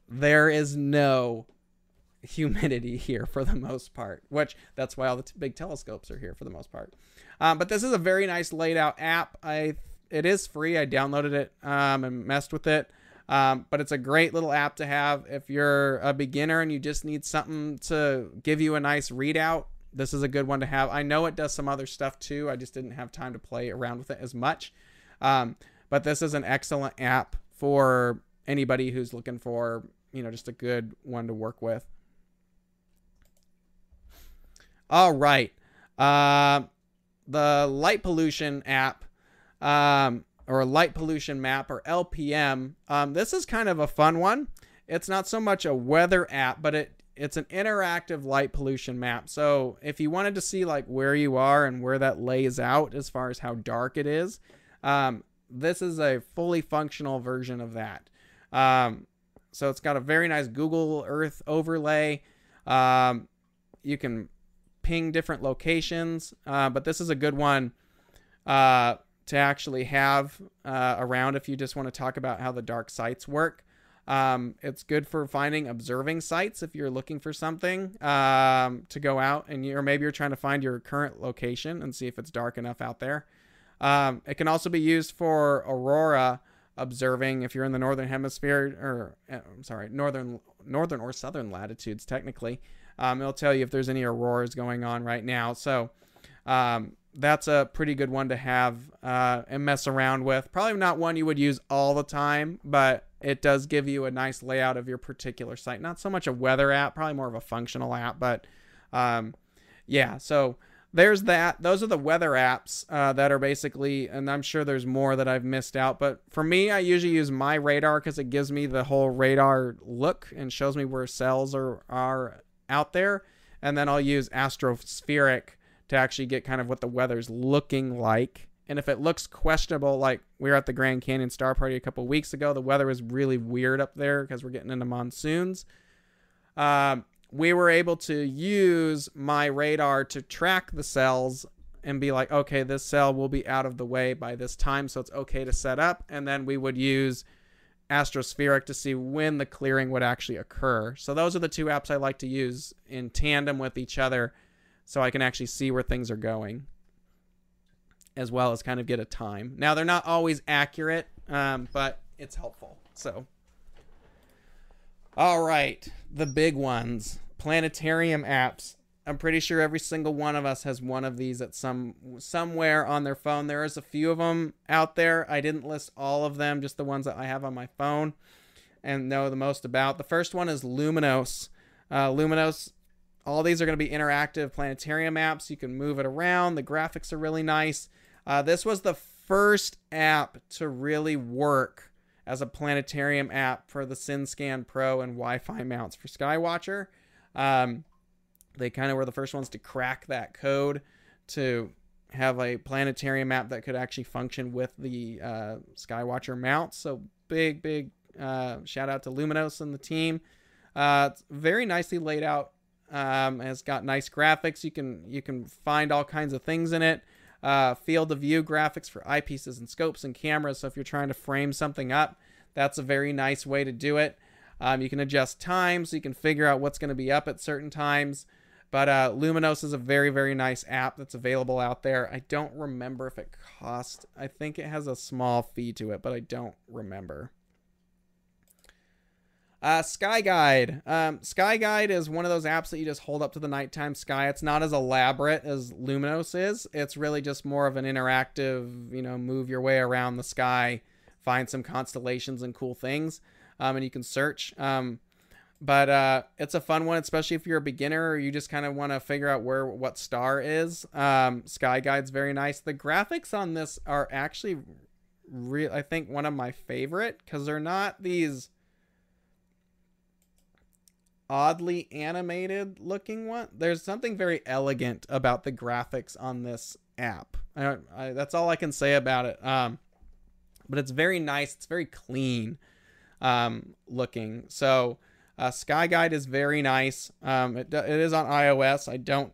there is no humidity here for the most part, which that's why all the t- big telescopes are here for the most part. Um, but this is a very nice laid out app. I it is free. I downloaded it um, and messed with it. Um, but it's a great little app to have if you're a beginner and you just need something to give you a nice readout. This is a good one to have. I know it does some other stuff too. I just didn't have time to play around with it as much. Um, but this is an excellent app for anybody who's looking for, you know, just a good one to work with. All right. Uh, the light pollution app. Um, or a light pollution map or LPM. Um, this is kind of a fun one. It's not so much a weather app, but it it's an interactive light pollution map. So if you wanted to see like where you are and where that lays out as far as how dark it is, um, this is a fully functional version of that. Um, so it's got a very nice Google Earth overlay. Um, you can ping different locations, uh, but this is a good one uh, to actually have uh, around if you just want to talk about how the dark sites work. Um, it's good for finding observing sites if you're looking for something um, to go out and you, or maybe you're trying to find your current location and see if it's dark enough out there. Um, it can also be used for aurora observing if you're in the northern hemisphere or uh, I'm sorry, northern northern or southern latitudes technically. Um, it'll tell you if there's any auroras going on right now. So um, that's a pretty good one to have uh, and mess around with. Probably not one you would use all the time, but it does give you a nice layout of your particular site. Not so much a weather app, probably more of a functional app, but um, yeah. So there's that. Those are the weather apps uh, that are basically, and I'm sure there's more that I've missed out. But for me, I usually use my radar because it gives me the whole radar look and shows me where cells are are out there. And then I'll use Astrospheric to actually get kind of what the weather's looking like. And if it looks questionable, like we were at the Grand Canyon Star Party a couple weeks ago, the weather was really weird up there because we're getting into monsoons. Um, we were able to use my radar to track the cells and be like, okay, this cell will be out of the way by this time, so it's okay to set up. And then we would use Astrospheric to see when the clearing would actually occur. So those are the two apps I like to use in tandem with each other so I can actually see where things are going as well as kind of get a time. Now, they're not always accurate, um, but it's helpful. So, all right, the big ones planetarium apps. I'm pretty sure every single one of us has one of these at some somewhere on their phone. There is a few of them out there. I didn't list all of them, just the ones that I have on my phone and know the most about. The first one is Luminos. Uh, Luminos all these are going to be interactive planetarium maps. You can move it around. The graphics are really nice. Uh, this was the first app to really work as a planetarium app for the SynScan Pro and Wi-Fi mounts for Skywatcher. Um, they kind of were the first ones to crack that code to have a planetarium app that could actually function with the uh, Skywatcher mounts. So big, big uh, shout out to Luminos and the team. Uh, it's very nicely laid out um, it's got nice graphics. You can you can find all kinds of things in it. Uh, field of view graphics for eyepieces and scopes and cameras. So if you're trying to frame something up, that's a very nice way to do it. Um, you can adjust time So you can figure out what's going to be up at certain times. But uh, Luminos is a very, very nice app that's available out there. I don't remember if it cost. I think it has a small fee to it, but I don't remember. Uh, Sky Guide. Um, Sky Guide is one of those apps that you just hold up to the nighttime sky. It's not as elaborate as Luminos is. It's really just more of an interactive, you know, move your way around the sky, find some constellations and cool things, um, and you can search. Um, but uh, it's a fun one, especially if you're a beginner or you just kind of want to figure out where what star is. Um, Sky Guide's very nice. The graphics on this are actually, real. I think one of my favorite because they're not these oddly animated looking one. There's something very elegant about the graphics on this app. I, I, that's all I can say about it. Um, but it's very nice. It's very clean um, looking. So uh, Sky Guide is very nice. Um, it, it is on iOS. I don't,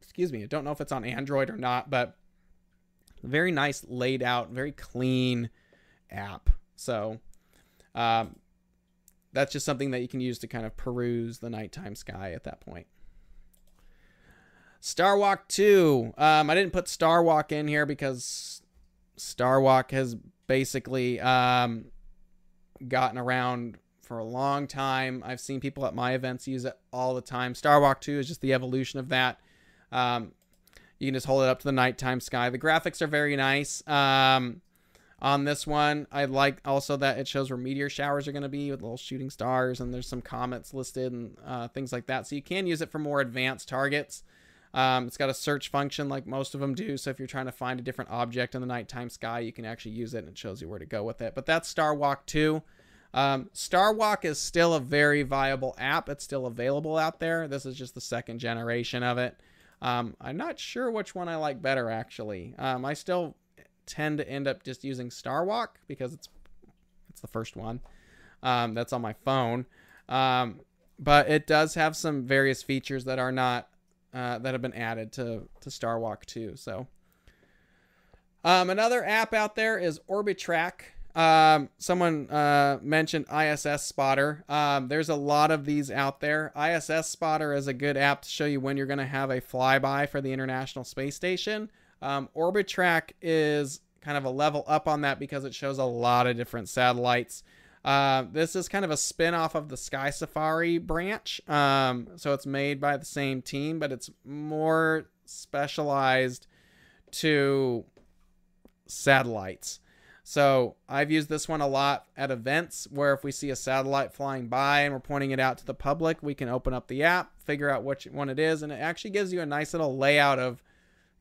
excuse me, I don't know if it's on Android or not, but very nice laid out, very clean app. So um, that's just something that you can use to kind of peruse the nighttime sky at that point. Star Walk 2. Um, I didn't put Star Walk in here because Star Walk has basically um, gotten around for a long time. I've seen people at my events use it all the time. Star Walk 2 is just the evolution of that. Um, you can just hold it up to the nighttime sky. The graphics are very nice. Um, on this one. I like also that it shows where meteor showers are going to be with little shooting stars, and there's some comets listed and uh, things like that. So you can use it for more advanced targets. Um, it's got a search function like most of them do. So if you're trying to find a different object in the nighttime sky, you can actually use it and it shows you where to go with it. But that's Star Walk 2. Um, Star Walk is still a very viable app. It's still available out there. This is just the second generation of it. Um, I'm not sure which one I like better, actually. Um, I still tend to end up just using Star Walk because it's it's the first one um, that's on my phone. Um, but it does have some various features that are not uh, that have been added to to Star Walk 2. So um, another app out there is Orbitraq. Um, someone uh, mentioned ISS Spotter. Um, there's a lot of these out there. ISS Spotter is a good app to show you when you're going to have a flyby for the International Space Station. Um, Orbitraq is kind of a level up on that because it shows a lot of different satellites. Uh, this is kind of a spin off of the Sky Safari branch. Um, so it's made by the same team, but it's more specialized to satellites. So I've used this one a lot at events where if we see a satellite flying by and we're pointing it out to the public, we can open up the app, figure out which one it is, and it actually gives you a nice little layout of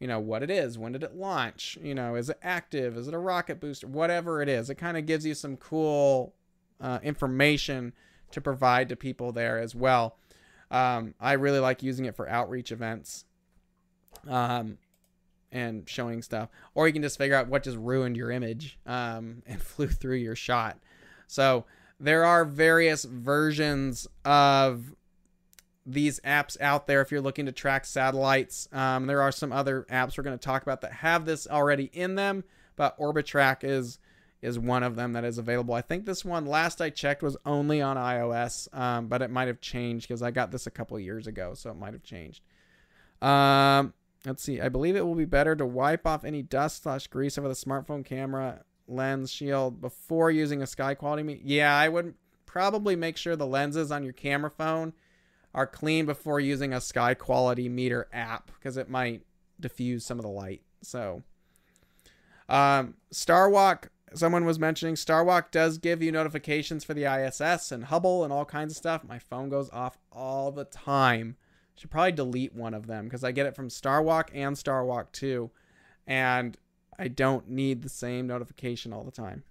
you know what it is. When did it launch? You know is it active? Is it a rocket booster? Whatever it is. It kind of gives you some cool uh, information to provide to people there as well. Um, i really like using it for outreach events um, and showing stuff. Or you can just figure out what just ruined your image um, and flew through your shot. So there are various versions of these apps out there if you're looking to track satellites. Um, there are some other apps we're going to talk about that have this already in them, but Orbitraq is is one of them that is available. I think this one last I checked was only on iOS, um, but it might have changed because I got this a couple years ago, so it might have changed. Um, let's see. I believe it will be better to wipe off any dust slash grease over the smartphone camera lens shield before using a sky quality. Me- yeah, I would probably make sure the lenses on your camera phone are clean before using a sky quality meter app because it might diffuse some of the light. So, um, Starwalk, someone was mentioning Starwalk does give you notifications for the ISS and Hubble and all kinds of stuff. My phone goes off all the time. Should probably delete one of them because I get it from Starwalk and Starwalk 2, and I don't need the same notification all the time.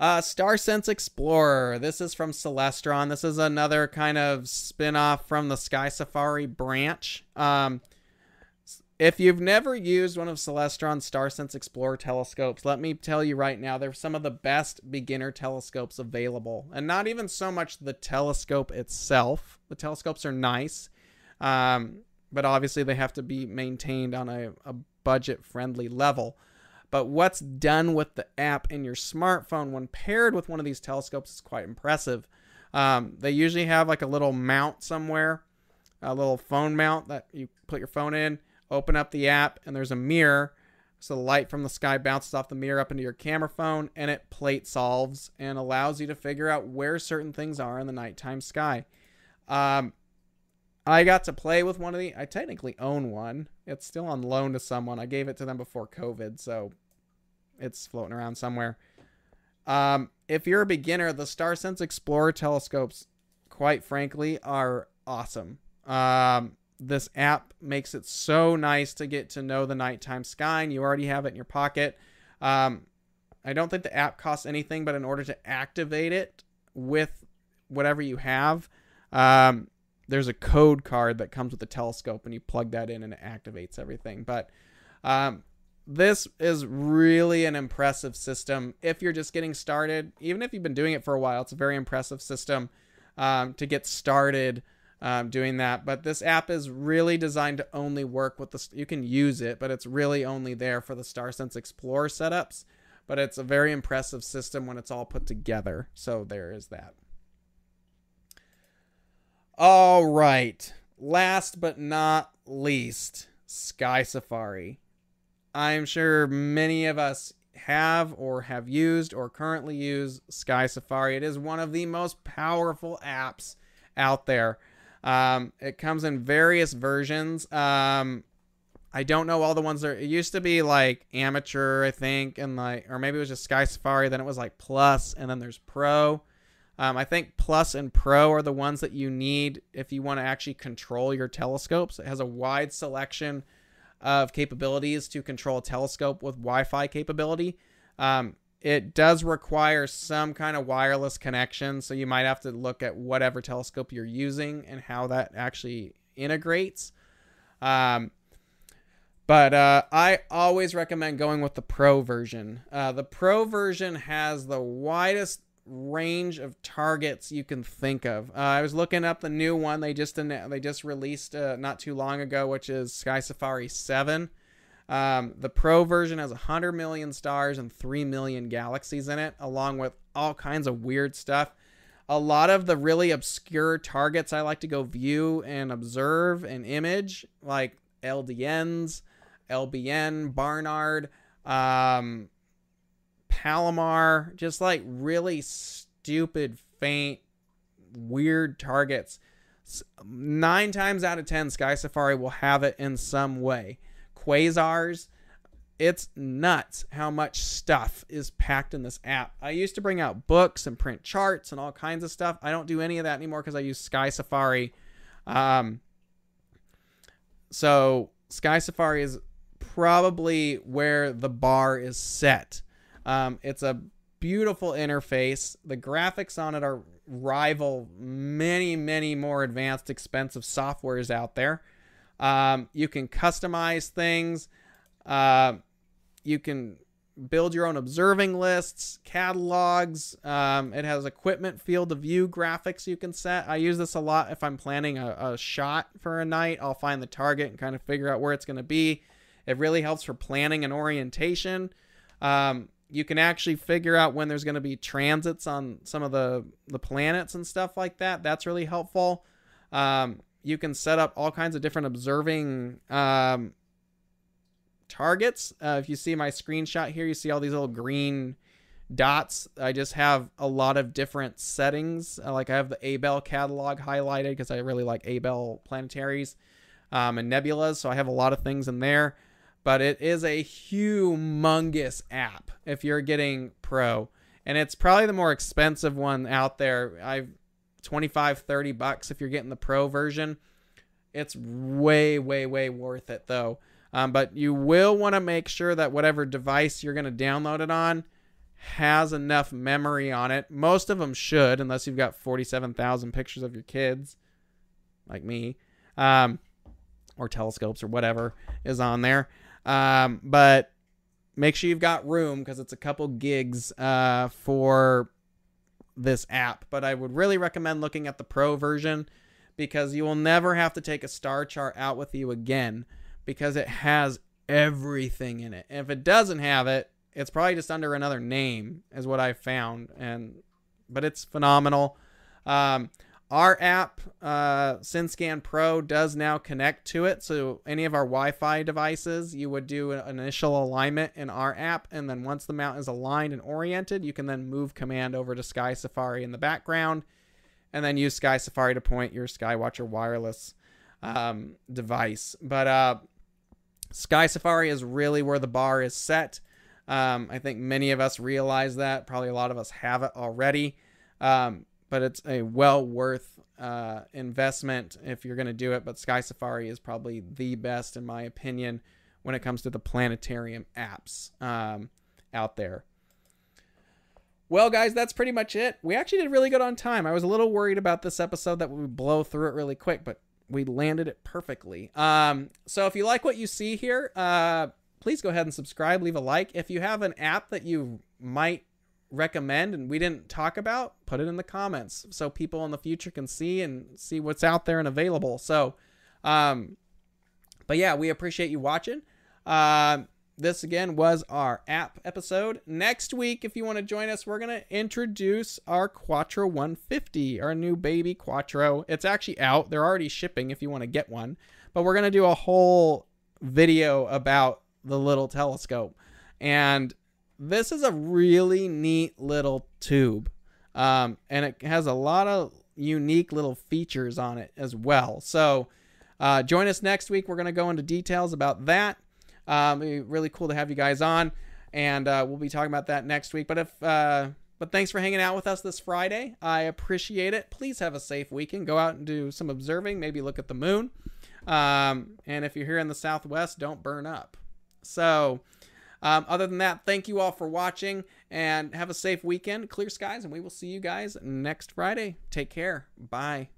Uh, StarSense Explorer. This is from Celestron. This is another kind of spin-off from the Sky Safari branch. Um, if you've never used one of Celestron's StarSense Explorer telescopes, let me tell you right now, they're some of the best beginner telescopes available. And not even so much the telescope itself. The telescopes are nice, um, but obviously they have to be maintained on a, a budget-friendly level. But what's done with the app in your smartphone when paired with one of these telescopes is quite impressive. Um, they usually have like a little mount somewhere, a little phone mount that you put your phone in, open up the app, and there's a mirror. So the light from the sky bounces off the mirror up into your camera phone, and it plate solves and allows you to figure out where certain things are in the nighttime sky. Um, I got to play with one of the. I technically own one. It's still on loan to someone. I gave it to them before COVID, so it's floating around somewhere. Um, if you're a beginner, the StarSense Explorer telescopes, quite frankly, are awesome. Um, this app makes it so nice to get to know the nighttime sky, and you already have it in your pocket. Um, I don't think the app costs anything, but in order to activate it with whatever you have, um, there's a code card that comes with the telescope, and you plug that in, and it activates everything. But um, this is really an impressive system. If you're just getting started, even if you've been doing it for a while, it's a very impressive system um, to get started um, doing that. But this app is really designed to only work with the. You can use it, but it's really only there for the StarSense Explorer setups. But it's a very impressive system when it's all put together. So there is that. All right. Last but not least, Sky Safari. I'm sure many of us have or have used or currently use Sky Safari. It is one of the most powerful apps out there. Um, it comes in various versions. Um, I don't know all the ones that it used to be like amateur, I think, and like, or maybe it was just Sky Safari. Then it was like Plus, and then there's Pro. Um, I think Plus and Pro are the ones that you need if you want to actually control your telescopes. It has a wide selection of capabilities to control a telescope with Wi-Fi capability. Um, it does require some kind of wireless connection, so you might have to look at whatever telescope you're using and how that actually integrates. Um, but uh, I always recommend going with the Pro version. Uh, the Pro version has the widest range of targets you can think of. Uh, I was looking up the new one they just they just released uh, not too long ago, which is Sky Safari Seven. Um, the Pro version has 100 million stars and 3 million galaxies in it, along with all kinds of weird stuff. A lot of the really obscure targets I like to go view and observe and image, like LDNs, LBN, Barnard, um, Palomar, just like really stupid, faint, weird targets. Nine times out of ten, Sky Safari will have it in some way quasars. It's nuts how much stuff is packed in this app. I used to bring out books and print charts and all kinds of stuff. I don't do any of that anymore because I use Sky Safari. Um, so Sky Safari is probably where the bar is set. Um, it's a beautiful interface. The graphics on it are rival many, many more advanced, expensive softwares out there. Um, you can customize things. Uh, you can build your own observing lists, catalogs. Um, it has equipment field of view graphics you can set. I use this a lot if I'm planning a, a shot for a night. I'll find the target and kind of figure out where it's going to be. It really helps for planning and orientation. Um, you can actually figure out when there's going to be transits on some of the the planets and stuff like that. That's really helpful. Um, you can set up all kinds of different observing um, targets. Uh, if you see my screenshot here, you see all these little green dots. I just have a lot of different settings. Uh, like I have the Abell catalog highlighted because I really like Abell planetaries um, and nebulas. So I have a lot of things in there. But it is a humongous app if you're getting Pro. And it's probably the more expensive one out there. I've 25 30 bucks if you're getting the pro version it's way way way worth it though um, but you will want to make sure that whatever device you're going to download it on has enough memory on it most of them should unless you've got 47000 pictures of your kids like me um, or telescopes or whatever is on there um, but make sure you've got room because it's a couple gigs uh, for this app, but I would really recommend looking at the pro version because you will never have to take a star chart out with you again because it has everything in it. And if it doesn't have it, it's probably just under another name is what I found and but it's phenomenal. Um, our app, uh, SynScan Pro, does now connect to it. So any of our Wi-Fi devices, you would do an initial alignment in our app, and then once the mount is aligned and oriented, you can then move command over to Sky Safari in the background, and then use Sky Safari to point your Skywatcher wireless um, device. But uh, Sky Safari is really where the bar is set. Um, I think many of us realize that. Probably a lot of us have it already. Um, but it's a well worth uh, investment if you're going to do it. But Sky Safari is probably the best, in my opinion, when it comes to the planetarium apps um, out there. Well, guys, that's pretty much it. We actually did really good on time. I was a little worried about this episode that we would blow through it really quick, but we landed it perfectly. Um, so if you like what you see here, uh, please go ahead and subscribe, leave a like. If you have an app that you might recommend and we didn't talk about, put it in the comments so people in the future can see and see what's out there and available. So, um, but yeah, we appreciate you watching. Uh, this again was our app episode. Next week, if you want to join us, we're going to introduce our Quattro 150, our new baby Quattro. It's actually out. They're already shipping if you want to get one. But we're going to do a whole video about the little telescope. And this is a really neat little tube. Um, and it has a lot of unique little features on it as well. So uh, join us next week. We're going to go into details about that. Um, really cool to have you guys on, and uh, we'll be talking about that next week. But if uh, but thanks for hanging out with us this Friday. I appreciate it. Please have a safe weekend. Go out and do some observing. Maybe look at the moon. Um, and if you're here in the Southwest, don't burn up. So. Um, other than that, thank you all for watching and have a safe weekend, clear skies, and we will see you guys next Friday. Take care. Bye.